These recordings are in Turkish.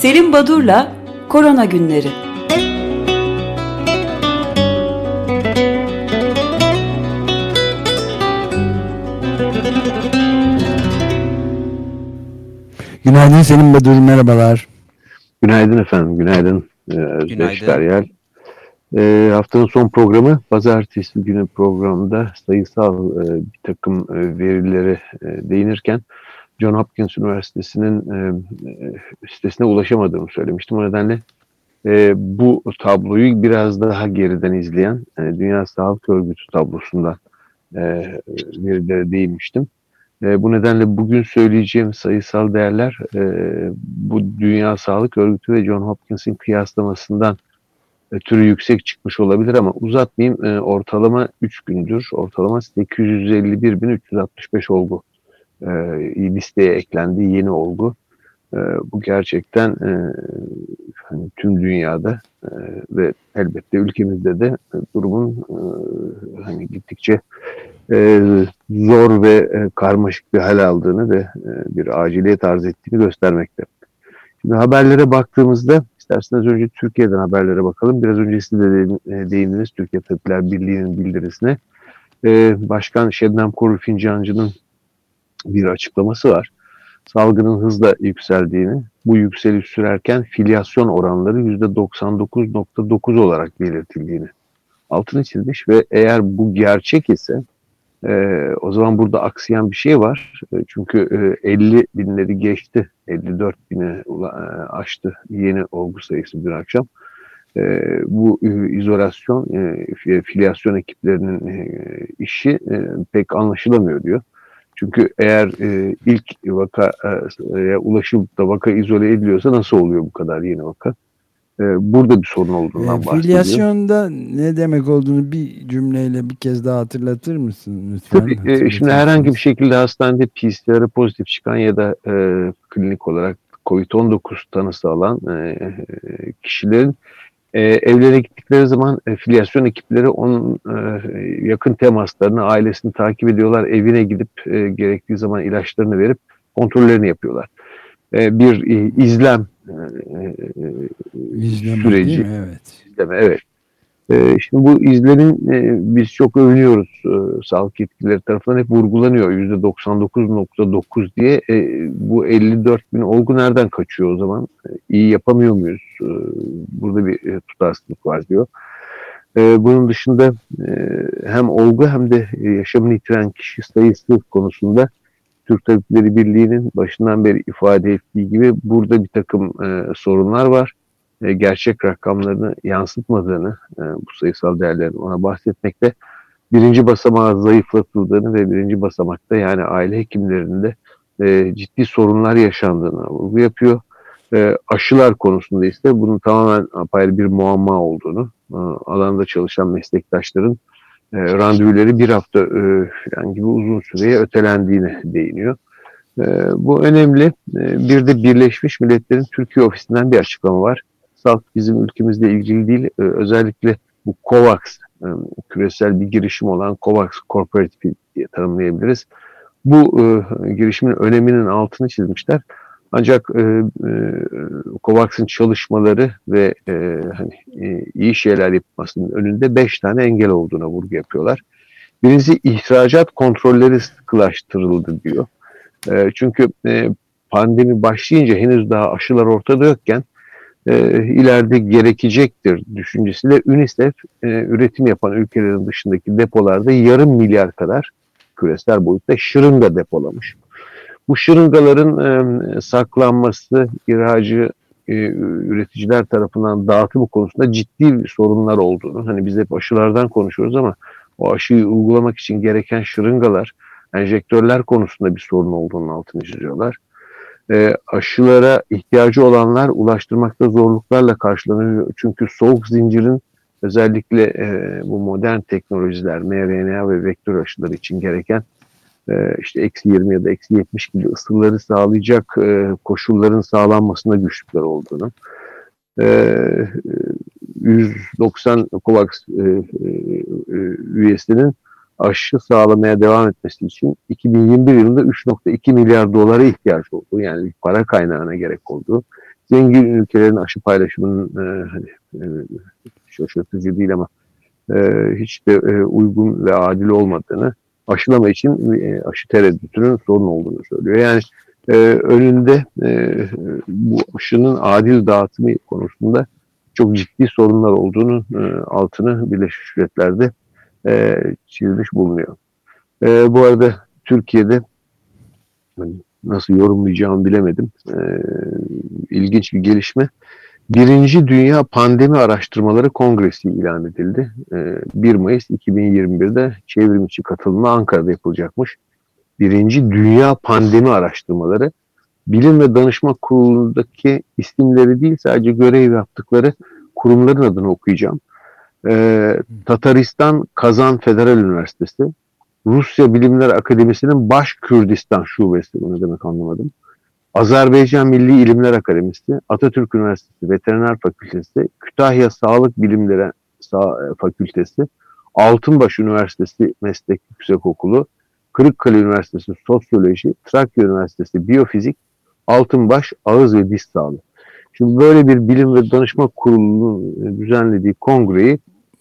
Selim Badur'la Korona Günleri Günaydın Selim Badur, merhabalar. Günaydın efendim, günaydın ee, Özdeş Deryal. E, haftanın son programı pazartesi günü programda sayısal e, bir takım e, verilere e, değinirken John Hopkins Üniversitesi'nin e, e, sitesine ulaşamadığımı söylemiştim. O nedenle e, bu tabloyu biraz daha geriden izleyen e, Dünya Sağlık Örgütü tablosundan e, verilere değinmiştim. E, bu nedenle bugün söyleyeceğim sayısal değerler e, bu Dünya Sağlık Örgütü ve John Hopkins'in kıyaslamasından türü yüksek çıkmış olabilir ama uzatmayayım. E, ortalama 3 gündür, ortalama 851.365 olgu e, listeye eklendi yeni olgu. E, bu gerçekten e, hani tüm dünyada e, ve elbette ülkemizde de durumun e, hani gittikçe e, zor ve e, karmaşık bir hal aldığını ve e, bir aciliyet arz ettiğini göstermekte. Şimdi haberlere baktığımızda isterseniz önce Türkiye'den haberlere bakalım. Biraz önce siz de e, değindiniz Türkiye Tabipler Birliği'nin bildirisine. E, Başkan Şebnem Korur Fincancı'nın bir açıklaması var. Salgının hızla yükseldiğini, bu yükseliş sürerken filyasyon oranları %99.9 olarak belirtildiğini altını çizmiş ve eğer bu gerçek ise e, o zaman burada aksayan bir şey var. E, çünkü e, 50 binleri geçti. 54 bini e, aştı yeni olgu sayısı dün akşam. E, bu e, izolasyon, e, filyasyon ekiplerinin e, işi e, pek anlaşılamıyor diyor. Çünkü eğer e, ilk vakaya e, ulaşıp da vaka izole ediliyorsa nasıl oluyor bu kadar yeni vaka? E, burada bir sorun olduğundan e, bahsediyor. Filyasyonda ne demek olduğunu bir cümleyle bir kez daha hatırlatır mısın lütfen? Tabii, e, şimdi herhangi bir şekilde hastanede PCR'ı pozitif çıkan ya da e, klinik olarak COVID-19 tanısı alan e, kişilerin e, evlere gittikleri zaman e, filyasyon ekipleri onun e, yakın temaslarını, ailesini takip ediyorlar. Evine gidip e, gerektiği zaman ilaçlarını verip kontrollerini yapıyorlar. E, bir e, izlem İzleme, süreci. Evet. İzleme, evet. E, şimdi bu izlerin e, biz çok övünüyoruz. E, sağlık yetkilileri tarafından hep vurgulanıyor. %99.9 diye. E, bu 54 bin olgu nereden kaçıyor o zaman? E, iyi yapamıyor muyuz? E, burada bir e, tutarsızlık var diyor. E, bunun dışında e, hem olgu hem de yaşamını yitiren kişi sayısı konusunda Türk Tabipleri Birliği'nin başından beri ifade ettiği gibi burada bir takım e, sorunlar var. E, gerçek rakamlarını yansıtmadığını, e, bu sayısal değerlerin ona bahsetmekte, birinci basamağı zayıflatıldığını ve birinci basamakta yani aile hekimlerinde e, ciddi sorunlar yaşandığını vurgu yapıyor. Aşılar konusunda ise bunun tamamen apayrı bir muamma olduğunu, e, alanda çalışan meslektaşların e, randevuları bir hafta e, falan gibi uzun süreye ötelendiğini değiniyor. Bu önemli. Bir de Birleşmiş Milletler'in Türkiye ofisinden bir açıklama var. Salt bizim ülkemizle ilgili değil, e, özellikle bu COVAX, e, küresel bir girişim olan COVAX Corporative diye tanımlayabiliriz. Bu e, girişimin öneminin altını çizmişler. Ancak e, e, COVAX'ın çalışmaları ve e, hani, e, iyi şeyler yapmasının önünde beş tane engel olduğuna vurgu yapıyorlar. Birincisi ihracat kontrolleri sıkılaştırıldı diyor. E, çünkü e, pandemi başlayınca henüz daha aşılar ortada yokken e, ileride gerekecektir düşüncesiyle UNICEF e, üretim yapan ülkelerin dışındaki depolarda yarım milyar kadar küresel boyutta şırınga depolamış. Bu şırıngaların e, saklanması, ihracı e, üreticiler tarafından dağıtımı konusunda ciddi sorunlar olduğunu, hani biz hep aşılardan konuşuyoruz ama o aşıyı uygulamak için gereken şırıngalar, enjektörler konusunda bir sorun olduğunu altını çiziyorlar. E, aşılara ihtiyacı olanlar ulaştırmakta zorluklarla karşılanıyor. Çünkü soğuk zincirin özellikle e, bu modern teknolojiler, mRNA ve vektör aşıları için gereken e, işte eksi 20 ya da eksi 70 gibi ısıları sağlayacak e, koşulların sağlanmasında güçlükler olduğunu, 190 e, COVAX üyesinin aşı sağlamaya devam etmesi için 2021 yılında 3.2 milyar dolara ihtiyaç olduğu yani para kaynağına gerek olduğu zengin ülkelerin aşı paylaşımının e, hani e, şaşırtıcı değil ama e, hiç de e, uygun ve adil olmadığını aşılama için e, aşı tereddütünün sorun olduğunu söylüyor. Yani e, önünde e, bu aşının adil dağıtımı konusunda çok ciddi sorunlar olduğunu e, altını Birleşmiş Milletler'de e, çizmiş bulunuyor. E, bu arada Türkiye'de hani nasıl yorumlayacağımı bilemedim. E, ilginç bir gelişme. Birinci Dünya Pandemi Araştırmaları Kongresi ilan edildi. 1 Mayıs 2021'de çevrimiçi katılımı Ankara'da yapılacakmış. Birinci Dünya Pandemi Araştırmaları Bilim ve Danışma Kurulu'ndaki isimleri değil sadece görev yaptıkları kurumların adını okuyacağım. Tataristan Kazan Federal Üniversitesi, Rusya Bilimler Akademisi'nin Baş Kürdistan Şubesi, bu ne demek anlamadım. Azerbaycan Milli İlimler Akademisi, Atatürk Üniversitesi Veteriner Fakültesi, Kütahya Sağlık Bilimleri Fakültesi, Altınbaş Üniversitesi Meslek Yüksekokulu, Kırıkkale Üniversitesi Sosyoloji, Trakya Üniversitesi Biyofizik, Altınbaş Ağız ve Diş Sağlığı. Şimdi böyle bir bilim ve danışma kurulunun düzenlediği kongreyi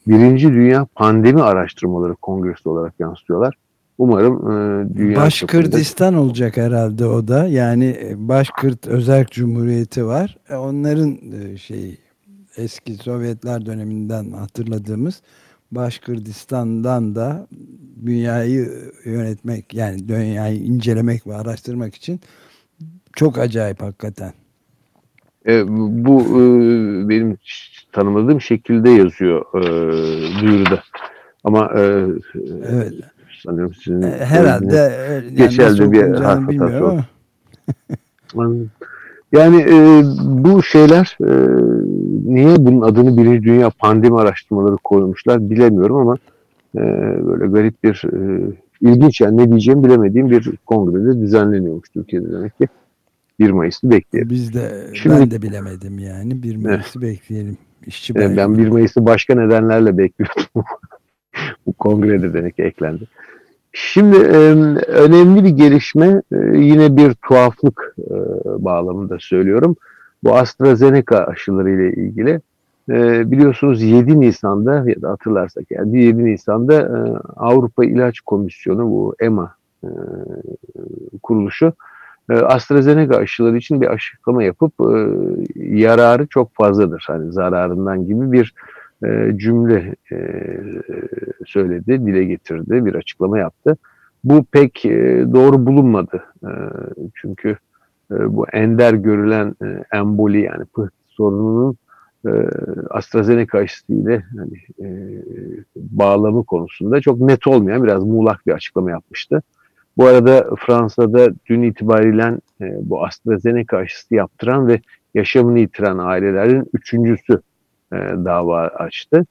Birinci Dünya Pandemi Araştırmaları Kongresi olarak yansıtıyorlar. Umarım e, dünya Başkırdistan çapında... olacak herhalde o da. Yani e, Başkırt Özerk Cumhuriyeti var. E, onların e, şey eski Sovyetler döneminden hatırladığımız Başkırdistan'dan da dünyayı yönetmek yani dünyayı incelemek ve araştırmak için çok acayip hakikaten. E, bu e, benim tanımadığım şekilde yazıyor e, duyuruda. Ama e, evet sanıyorum sizin e, herhalde yani geçerli bir harf bilmiyorum ama. yani e, bu şeyler e, niye bunun adını Birinci Dünya Pandemi Araştırmaları koymuşlar bilemiyorum ama e, böyle garip bir e, ilginç yani ne diyeceğimi bilemediğim bir kongrede düzenleniyormuş Türkiye'de demek ki. 1 Mayıs'ı bekleyelim. Biz de Şimdi, ben de bilemedim yani 1 Mayıs'ı bekleyelim. İşçi ben 1 Mayıs'ı başka nedenlerle bekliyordum. Bu kongrede demek eklendi. Şimdi e, önemli bir gelişme e, yine bir tuhaflık e, bağlamında söylüyorum. Bu AstraZeneca aşıları ile ilgili e, biliyorsunuz 7 Nisan'da ya da hatırlarsak yani 7 Nisan'da e, Avrupa İlaç Komisyonu bu EMA e, kuruluşu AstraZeneca aşıları için bir açıklama yapıp e, yararı çok fazladır hani zararından gibi bir e, cümle e, söyledi, dile getirdi, bir açıklama yaptı. Bu pek doğru bulunmadı. Çünkü bu ender görülen emboli yani pıht sorununun AstraZeneca aşısıyla hani, e, bağlamı konusunda çok net olmayan biraz muğlak bir açıklama yapmıştı. Bu arada Fransa'da dün itibariyle e, bu AstraZeneca aşısı yaptıran ve yaşamını yitiren ailelerin üçüncüsü e, dava açtı.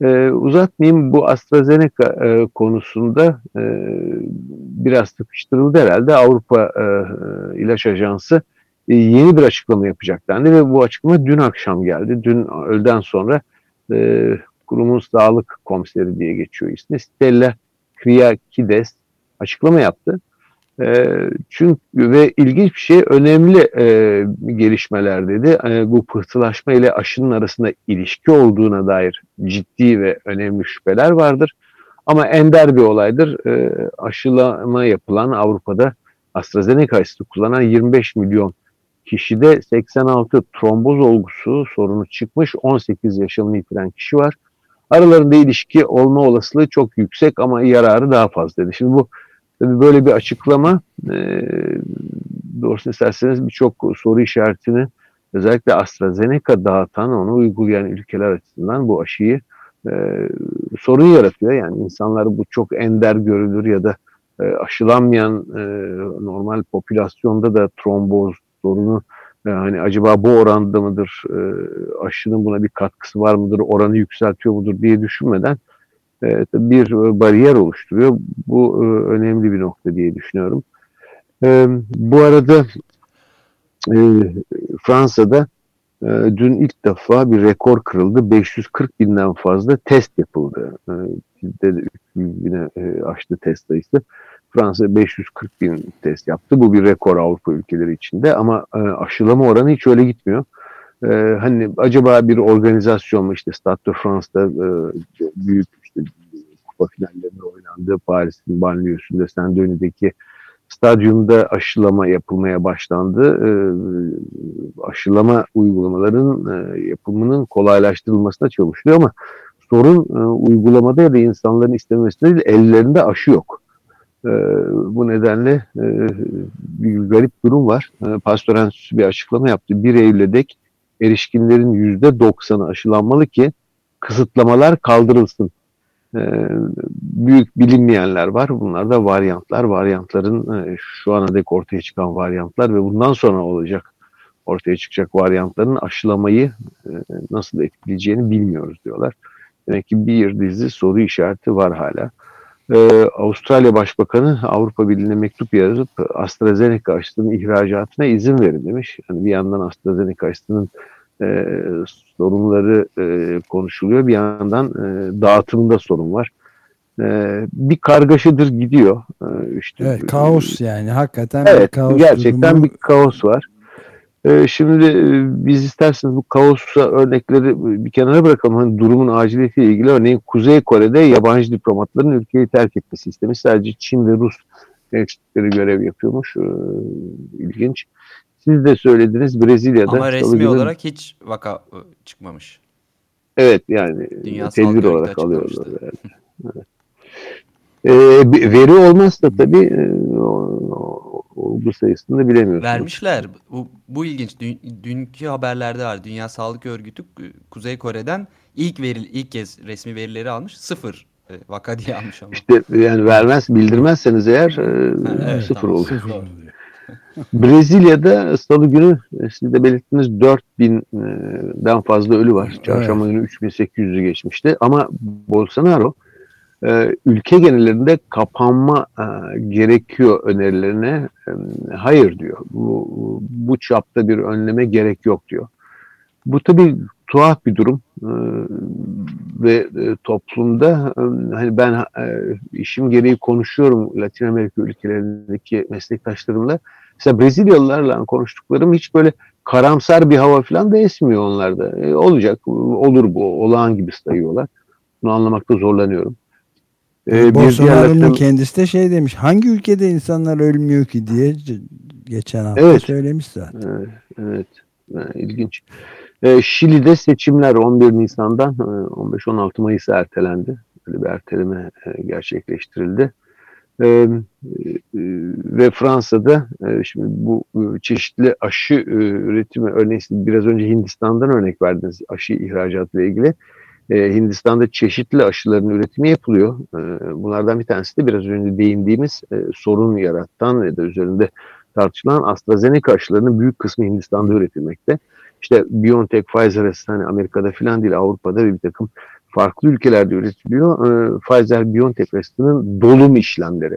E, uzatmayayım bu AstraZeneca e, konusunda e, biraz sıkıştırıldı herhalde. Avrupa e, İlaç Ajansı e, yeni bir açıklama yapacaklardı ve bu açıklama dün akşam geldi. Dün öğleden sonra e, kurumun sağlık komiseri diye geçiyor ismi. Stella Kriakides açıklama yaptı. E, çünkü ve ilginç bir şey önemli e, gelişmeler dedi. E, bu pıhtılaşma ile aşının arasında ilişki olduğuna dair ciddi ve önemli şüpheler vardır. Ama ender bir olaydır. E, aşılama yapılan Avrupa'da AstraZeneca aşısı kullanan 25 milyon kişide 86 tromboz olgusu sorunu çıkmış. 18 yaşamını yitiren kişi var. Aralarında ilişki olma olasılığı çok yüksek ama yararı daha fazla dedi. Şimdi bu Tabii böyle bir açıklama e, doğrusunu isterseniz birçok soru işaretini özellikle AstraZeneca dağıtan, onu uygulayan ülkeler açısından bu aşıyı e, sorun yaratıyor. Yani insanlar bu çok ender görülür ya da e, aşılanmayan e, normal popülasyonda da tromboz sorunu e, hani acaba bu oranda mıdır, e, aşının buna bir katkısı var mıdır, oranı yükseltiyor mudur diye düşünmeden bir bariyer oluşturuyor. Bu e, önemli bir nokta diye düşünüyorum. E, bu arada Fransa'da dün ilk defa bir rekor kırıldı. 540 binden fazla test yapıldı. Bizde de 300 bine aştı test sayısı. Fransa 540 bin test yaptı. Bu bir rekor Avrupa ülkeleri içinde ama aşılama oranı hiç öyle gitmiyor. e, hani acaba bir organizasyon mu işte Stade de France'da e, büyük işte kupa finallerinde oynandığı Paris'in banliyosunda Saint-Denis'deki stadyumda aşılama yapılmaya başlandı. E, aşılama uygulamaların e, yapımının kolaylaştırılmasına çalışılıyor ama sorun e, uygulamada ya da insanların istemesinde değil, ellerinde aşı yok. E, bu nedenle e, bir garip durum var. E, Pastor bir açıklama yaptı. 1 Eylül'e dek erişkinlerin %90'ı aşılanmalı ki kısıtlamalar kaldırılsın. E, büyük bilinmeyenler var. Bunlar da varyantlar. Varyantların e, şu ana dek ortaya çıkan varyantlar ve bundan sonra olacak ortaya çıkacak varyantların aşılamayı e, nasıl etkileyeceğini bilmiyoruz diyorlar. Demek ki bir dizi soru işareti var hala. Ee, Avustralya Başbakanı Avrupa Birliği'ne mektup yazıp AstraZeneca aşısının ihracatına izin verin demiş. Yani bir yandan AstraZeneca aşısının e, sorunları e, konuşuluyor, bir yandan e, dağıtımında sorun var. E, bir kargaşadır gidiyor. E, işte, evet, kaos yani hakikaten evet, bir kaos gerçekten durumu. bir kaos var. Ee, şimdi e, biz isterseniz bu kaosa örnekleri bir kenara bırakalım. Hani durumun aciliyetiyle ilgili örneğin Kuzey Kore'de yabancı diplomatların ülkeyi terk etmesi istemi sadece Çin ve Rus elçilikleri görev yapıyormuş. Ee, ilginç. Siz de söylediniz Brezilya'da. Ama resmi günün, olarak hiç vaka ı, çıkmamış. Evet yani Dünya tedbir olarak alıyorlar. Evet. evet. Bir veri olmazsa tabii e, o- olgu sayısını da bilemiyorsunuz. Vermişler. Bu, bu ilginç. Dün, dünkü haberlerde var. Dünya Sağlık Örgütü e, Kuzey Kore'den ilk veri ilk kez resmi verileri almış. Sıfır e, vaka diye almış ama. İşte yani vermez, bildirmezseniz eğer e, evet, sıfır tamam, olur. Sıfır. Brezilya'da salı günü e, siz de belirttiniz 4000'den fazla ölü var. Çarşamba günü 3800'ü geçmişti. Ama Bolsonaro e, ülke genelinde kapanma e, gerekiyor önerilerine hayır diyor. Bu, bu çapta bir önleme gerek yok diyor. Bu tabii tuhaf bir durum e, ve e, toplumda e, hani ben e, işim gereği konuşuyorum Latin Amerika ülkelerindeki meslektaşlarımla. Mesela Brezilyalılarla konuştuklarım hiç böyle karamsar bir hava falan da esmiyor onlarda. E, olacak, olur bu, olağan gibi sayıyorlar. Bunu anlamakta zorlanıyorum. E, diğer Bolsonaro'nun Latin- kendisi de şey demiş. Hangi ülkede insanlar ölmüyor ki diye geçen hafta Evet. söylemiş zaten. Evet, evet. Ha, ilginç. Ee, Şili'de seçimler 11 Nisan'dan e, 15-16 Mayıs'a ertelendi. Böyle bir erteleme e, gerçekleştirildi. Ee, e, ve Fransa'da şimdi bu çeşitli aşı üretimi örneğin biraz önce Hindistan'dan örnek verdiniz aşı ihracatı ile ilgili. Hindistan'da çeşitli aşıların üretimi yapılıyor. Bunlardan bir tanesi de biraz önce değindiğimiz sorun yaratan ya da üzerinde tartışılan AstraZeneca aşılarının büyük kısmı Hindistan'da üretilmekte. İşte BioNTech, Pfizer aşısı hani Amerika'da filan değil Avrupa'da bir takım farklı ülkelerde üretiliyor. Ee, Pfizer, BioNTech aşısının dolum işlemleri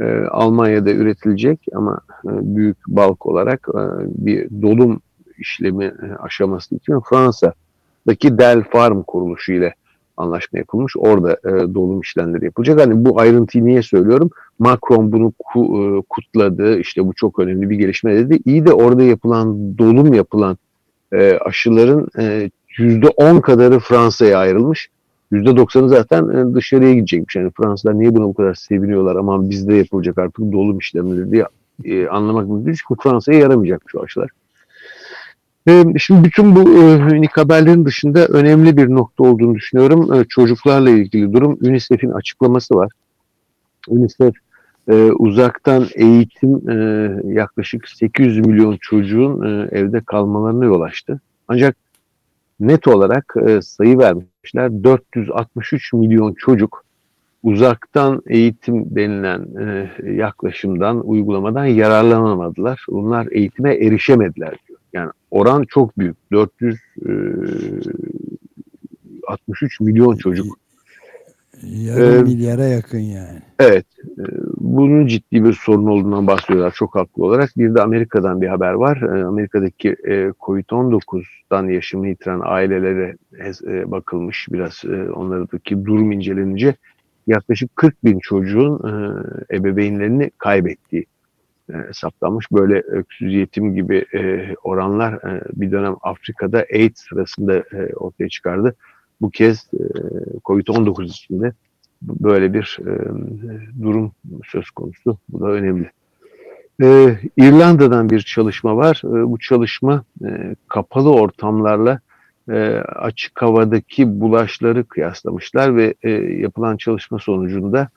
e, Almanya'da üretilecek ama e, büyük balk olarak e, bir dolum işlemi e, aşaması için Fransa'daki Delpharm kuruluşu ile anlaşma yapılmış. Orada e, dolum işlemleri yapılacak. Hani bu ayrıntıyı niye söylüyorum? Macron bunu ku- e, kutladı. İşte bu çok önemli bir gelişme dedi. İyi de orada yapılan dolum yapılan e, aşıların e, yüzde on kadarı Fransa'ya ayrılmış. Yüzde doksanı zaten e, dışarıya gidecekmiş. Yani Fransızlar niye buna bu kadar seviniyorlar? Aman bizde yapılacak artık dolum işlemleri diye e, anlamak mümkün. Çünkü Fransa'ya yaramayacak şu aşılar. Şimdi bütün bu e, haberlerin dışında önemli bir nokta olduğunu düşünüyorum. Çocuklarla ilgili durum UNICEF'in açıklaması var. UNICEF e, uzaktan eğitim e, yaklaşık 800 milyon çocuğun e, evde kalmalarına yol açtı. Ancak net olarak e, sayı vermişler 463 milyon çocuk uzaktan eğitim denilen e, yaklaşımdan, uygulamadan yararlanamadılar. Bunlar eğitime erişemediler diyor. Yani oran çok büyük. 463 milyon çocuk Yarım Ee, milyara yakın yani. Evet, e, bunun ciddi bir sorun olduğundan bahsediyorlar çok haklı olarak. Bir de Amerika'dan bir haber var. E, Amerika'daki e, Covid-19'dan yaşamını yitiren ailelere e, bakılmış. Biraz e, onlardaki durum incelenince yaklaşık 40 bin çocuğun e, ebeveynlerini kaybettiği e, saptanmış. Böyle öksüz yetim gibi e, oranlar e, bir dönem Afrika'da AIDS sırasında e, ortaya çıkardı. Bu kez e, COVID-19 içinde böyle bir e, durum söz konusu. Bu da önemli. E, İrlanda'dan bir çalışma var. Bu çalışma kapalı ortamlarla açık havadaki bulaşları kıyaslamışlar ve yapılan çalışma sonucunda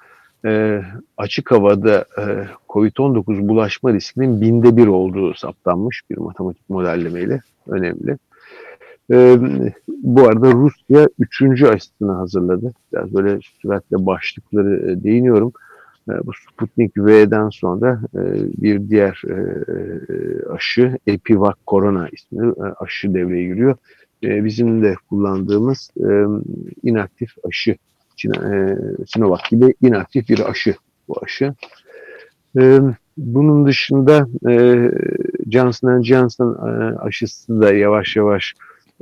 açık havada e, COVID-19 bulaşma riskinin binde bir olduğu saptanmış bir matematik modellemeyle önemli. E, bu arada Rusya üçüncü aşısını hazırladı. Biraz böyle süratle başlıkları e, değiniyorum. E, bu Sputnik V'den sonra e, bir diğer e, e aşı Epivac Corona ismini e, aşı devreye giriyor. E, bizim de kullandığımız e, inaktif aşı e, Sinovac gibi inaktif bir aşı bu aşı. E, bunun dışında e, Johnson Johnson e, aşısı da yavaş yavaş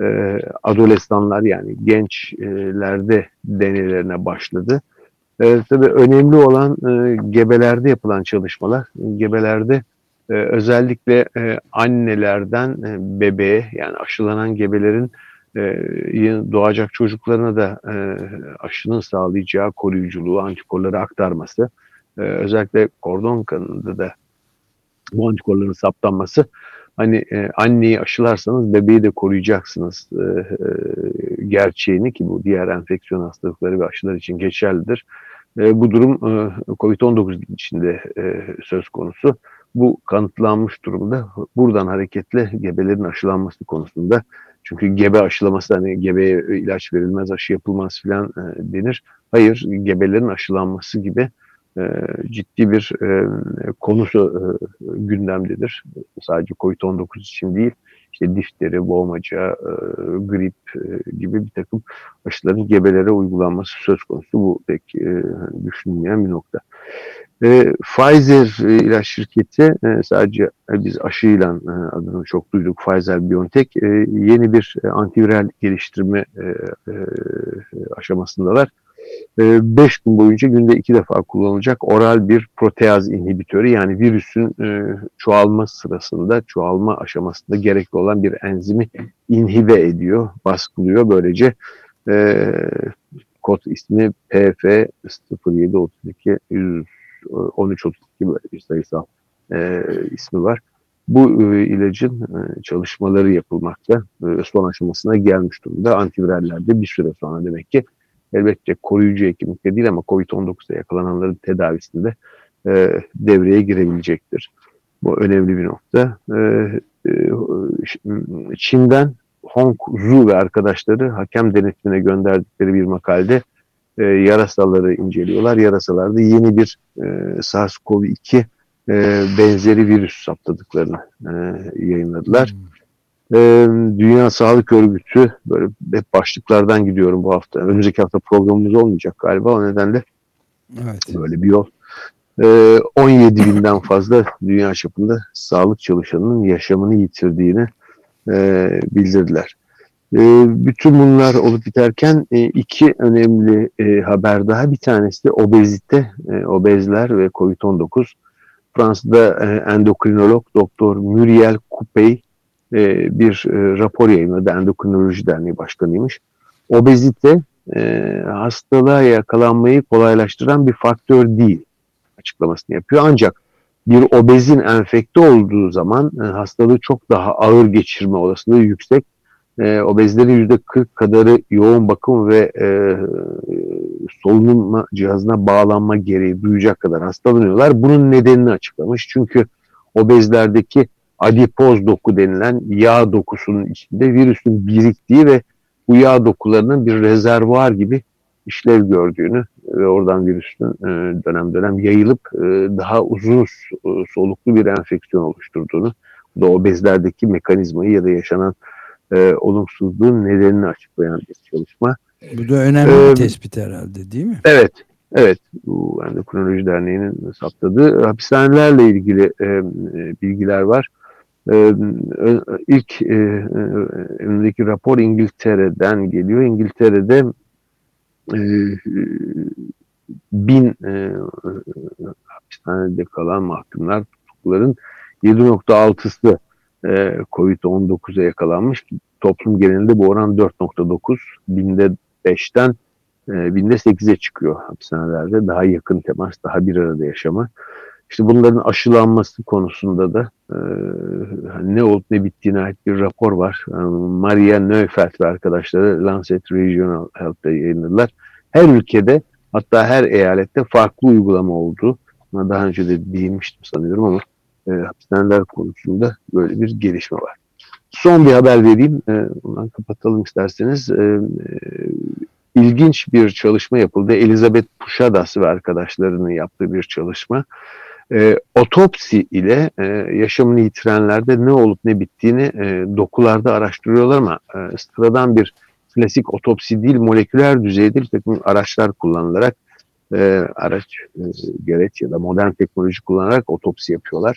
e, adolesanlar yani gençlerde denelerine başladı. E, tabii önemli olan e, gebelerde yapılan çalışmalar. Gebelerde e, özellikle e, annelerden e, bebeğe yani aşılanan gebelerin e, doğacak çocuklarına da e, aşının sağlayacağı koruyuculuğu, antikorları aktarması, e, özellikle kordon kanında da bu antikorların saptanması hani e, anneyi aşılarsanız bebeği de koruyacaksınız e, e, gerçeğini ki bu diğer enfeksiyon hastalıkları ve aşılar için geçerlidir. E, bu durum e, COVID-19 içinde e, söz konusu. Bu kanıtlanmış durumda. Buradan hareketle gebelerin aşılanması konusunda çünkü gebe aşılaması hani gebeye ilaç verilmez, aşı yapılmaz filan e, denir. Hayır, gebelerin aşılanması gibi e, ciddi bir e, konusu e, gündemdedir. Sadece COVID-19 için değil, işte difteri, boğmaca, e, grip gibi bir takım aşıların gebelere uygulanması söz konusu. Bu pek e, düşünülmeyen bir nokta. Pfizer ilaç şirketi sadece biz aşıyla e, adını çok duyduk Pfizer-BioNTech yeni bir antiviral geliştirme aşamasındalar. 5 gün boyunca günde iki defa kullanılacak oral bir proteaz inhibitörü yani virüsün e, çoğalma sırasında, çoğalma aşamasında gerekli olan bir enzimi inhibe ediyor, baskılıyor. Böylece e, kod ismi PF 0732 1332 böyle bir sayısal e, ismi var. Bu e, ilacın e, çalışmaları yapılmakta. E, son aşamasına gelmiş durumda. Antivirallerde bir süre sonra demek ki elbette koruyucu hekimlikte değil ama COVID-19'da yakalananların tedavisinde e, devreye girebilecektir. Bu önemli bir nokta. E, e, Çin'den Hong Zhu ve arkadaşları hakem denetimine gönderdikleri bir makalede e, yarasaları inceliyorlar. Yarasalarda yeni bir e, SARS-CoV-2 e, benzeri virüs saptadıklarını e, yayınladılar. Hmm. Ee, Dünya Sağlık Örgütü böyle hep başlıklardan gidiyorum bu hafta. Önümüzdeki hafta programımız olmayacak galiba o nedenle evet. böyle bir yol. Ee, 17 binden fazla dünya çapında sağlık çalışanının yaşamını yitirdiğini e, bildirdiler. E, bütün bunlar olup biterken e, iki önemli e, haber daha. Bir tanesi de obezite, e, obezler ve COVID-19. Fransa'da e, endokrinolog Doktor Muriel Coupey e, bir e, rapor yayınladı. Endokrinoloji Derneği Başkanıymış. Obezite e, hastalığa yakalanmayı kolaylaştıran bir faktör değil açıklamasını yapıyor. Ancak bir obezin enfekte olduğu zaman e, hastalığı çok daha ağır geçirme olasılığı yüksek. E, obezlerin %40 kadarı yoğun bakım ve e, solunum cihazına bağlanma gereği duyacak kadar hastalanıyorlar. Bunun nedenini açıklamış. Çünkü obezlerdeki adipoz doku denilen yağ dokusunun içinde virüsün biriktiği ve bu yağ dokularının bir rezervuar gibi işlev gördüğünü ve oradan virüsün e, dönem dönem yayılıp e, daha uzun e, soluklu bir enfeksiyon oluşturduğunu, da obezlerdeki mekanizmayı ya da yaşanan olumsuzluğun nedenini açıklayan bir çalışma. Bu da önemli ee, bir tespit herhalde değil mi? Evet, Evet, bu Endokrinoloji Derneği'nin saptadığı hapishanelerle ilgili e, bilgiler var. Ee, ilk e, önündeki rapor İngiltere'den geliyor. İngiltere'de e, bin e, hapishanede kalan mahkumlar çocukların 7.6'sı e, Covid-19'a yakalanmış. Toplum genelinde bu oran 4.9. Binde 5'ten e, binde 8'e çıkıyor hapishanelerde. Daha yakın temas, daha bir arada yaşama. İşte bunların aşılanması konusunda da e, ne olup ne bittiğine ait bir rapor var. Maria Neufeld ve arkadaşları Lancet Regional Health'ta yayınladılar. Her ülkede hatta her eyalette farklı uygulama oldu. Daha önce de değinmiştim sanıyorum ama e, hapishaneler konusunda böyle bir gelişme var. Son bir haber vereyim. E, ondan kapatalım isterseniz. E, e, ilginç bir çalışma yapıldı. Elizabeth Pushadas ve arkadaşlarının yaptığı bir çalışma. E, otopsi ile e, yaşamını yitirenlerde ne olup ne bittiğini e, dokularda araştırıyorlar ama e, sıradan bir klasik otopsi değil, moleküler düzeyde bir takım araçlar kullanılarak e, araç, e, gereç ya da modern teknoloji kullanarak otopsi yapıyorlar.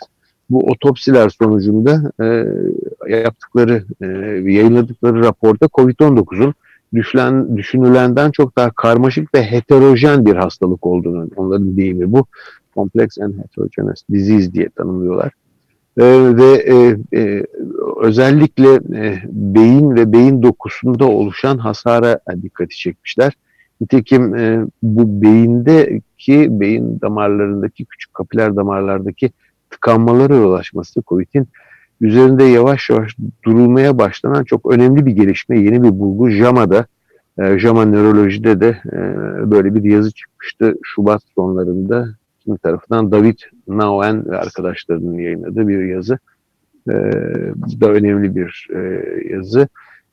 Bu otopsiler sonucunda e, yaptıkları, e, yayınladıkları raporda COVID-19'un düşlen, düşünülenden çok daha karmaşık ve heterojen bir hastalık olduğunu, onların deyimi bu. Complex and Heterogeneous Disease diye tanımlıyorlar. Ee, ve e, e, özellikle e, beyin ve beyin dokusunda oluşan hasara dikkati çekmişler. Nitekim e, bu beyindeki, beyin damarlarındaki, küçük kapiler damarlardaki tıkanmalara yol açması COVID'in üzerinde yavaş yavaş durulmaya başlanan çok önemli bir gelişme, yeni bir bulgu. JAMA'da, e, JAMA Nöroloji'de de e, böyle bir yazı çıkmıştı Şubat sonlarında Kim tarafından David Nauen ve arkadaşlarının yayınladığı bir yazı. E, bu da önemli bir e, yazı.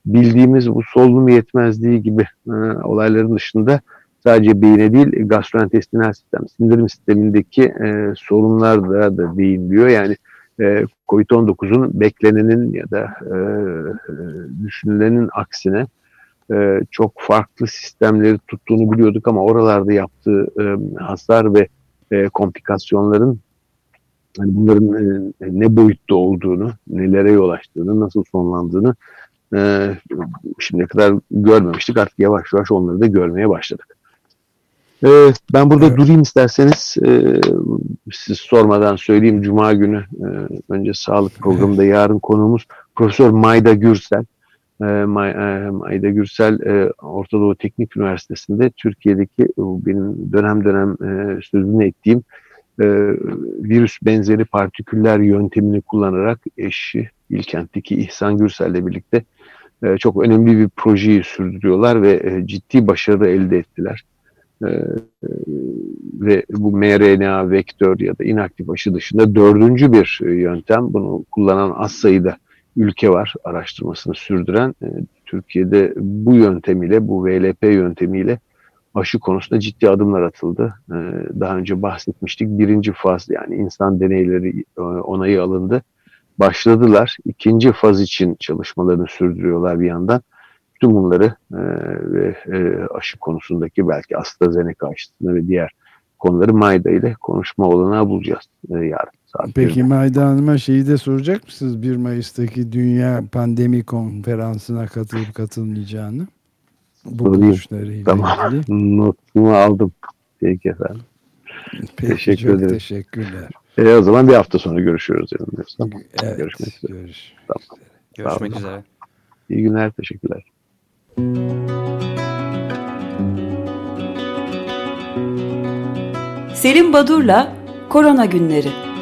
Bildiğimiz bu solunum yetmezliği gibi e, olayların dışında sadece beyine değil gastrointestinal sistem, sindirim sistemindeki e, sorunlar da, değiniliyor. Yani e, COVID-19'un beklenenin ya da e, düşünülenin aksine e, çok farklı sistemleri tuttuğunu biliyorduk ama oralarda yaptığı e, hasar ve e, komplikasyonların hani bunların e, ne boyutta olduğunu, nelere yol açtığını, nasıl sonlandığını e, şimdiye kadar görmemiştik. Artık yavaş yavaş onları da görmeye başladık. Ee, ben burada evet. durayım isterseniz. Ee, siz sormadan söyleyeyim. Cuma günü e, önce sağlık programında yarın konuğumuz Profesör Mayda Gürsel. Ee, e, Mayda Gürsel e, Orta Doğu Teknik Üniversitesi'nde Türkiye'deki benim dönem dönem sözünü ettiğim virüs benzeri partiküller yöntemini kullanarak eşi Bilkent'teki İhsan Gürsel'le birlikte çok önemli bir projeyi sürdürüyorlar ve ciddi başarı elde ettiler. Ve bu mRNA vektör ya da inaktif aşı dışında dördüncü bir e, yöntem. Bunu kullanan az sayıda ülke var araştırmasını sürdüren. E, Türkiye'de bu yöntemiyle, bu VLP yöntemiyle aşı konusunda ciddi adımlar atıldı. E, daha önce bahsetmiştik. Birinci faz yani insan deneyleri onayı alındı. Başladılar. İkinci faz için çalışmalarını sürdürüyorlar bir yandan. Bütün bunları e, e, aşı konusundaki belki AstraZeneca aşısını ve diğer konuları Mayda ile konuşma olanağı bulacağız e, yarın. Saat Peki Mayda Hanım'a şeyi de soracak mısınız 1 Mayıs'taki Dünya Pandemi Konferansı'na katılıp katılmayacağını? Bu buluşlarıyla tamam. ilgili. Notumu aldım. Peki efendim. Peki, Teşekkür çok ederim. teşekkürler. E, o zaman bir hafta sonra görüşüyoruz. Evet, Görüşmek üzere. Görüş. Tamam. Görüşmek üzere. İyi günler. Teşekkürler. Selim Badur'la Korona Günleri